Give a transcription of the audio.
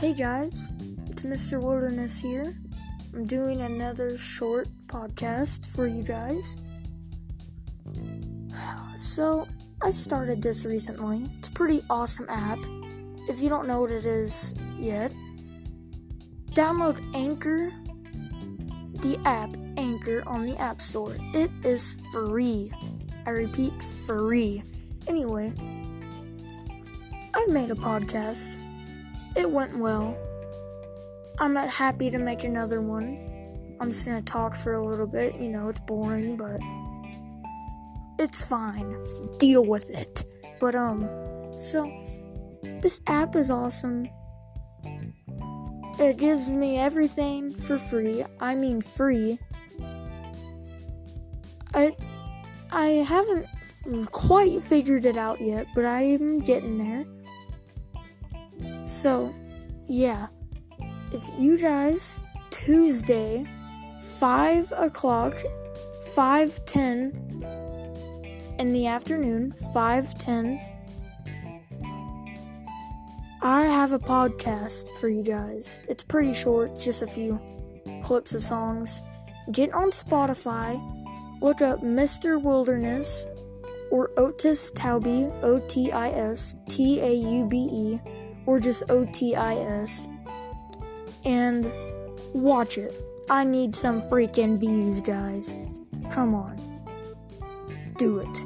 Hey guys, it's Mr. Wilderness here. I'm doing another short podcast for you guys. So, I started this recently. It's a pretty awesome app. If you don't know what it is yet, download Anchor, the app Anchor on the App Store. It is free. I repeat, free. Anyway, I've made a podcast. It went well. I'm not happy to make another one. I'm just gonna talk for a little bit. You know, it's boring, but it's fine. Deal with it. But, um, so, this app is awesome. It gives me everything for free. I mean, free. I, I haven't quite figured it out yet, but I'm getting there. So, yeah. If you guys, Tuesday, 5 o'clock, 5.10 in the afternoon, 5.10, I have a podcast for you guys. It's pretty short, just a few clips of songs. Get on Spotify, look up Mr. Wilderness or Otis Taube, O T I S T A U B E, or just O T I S, and watch it. I need some freaking views, guys. Come on. Do it.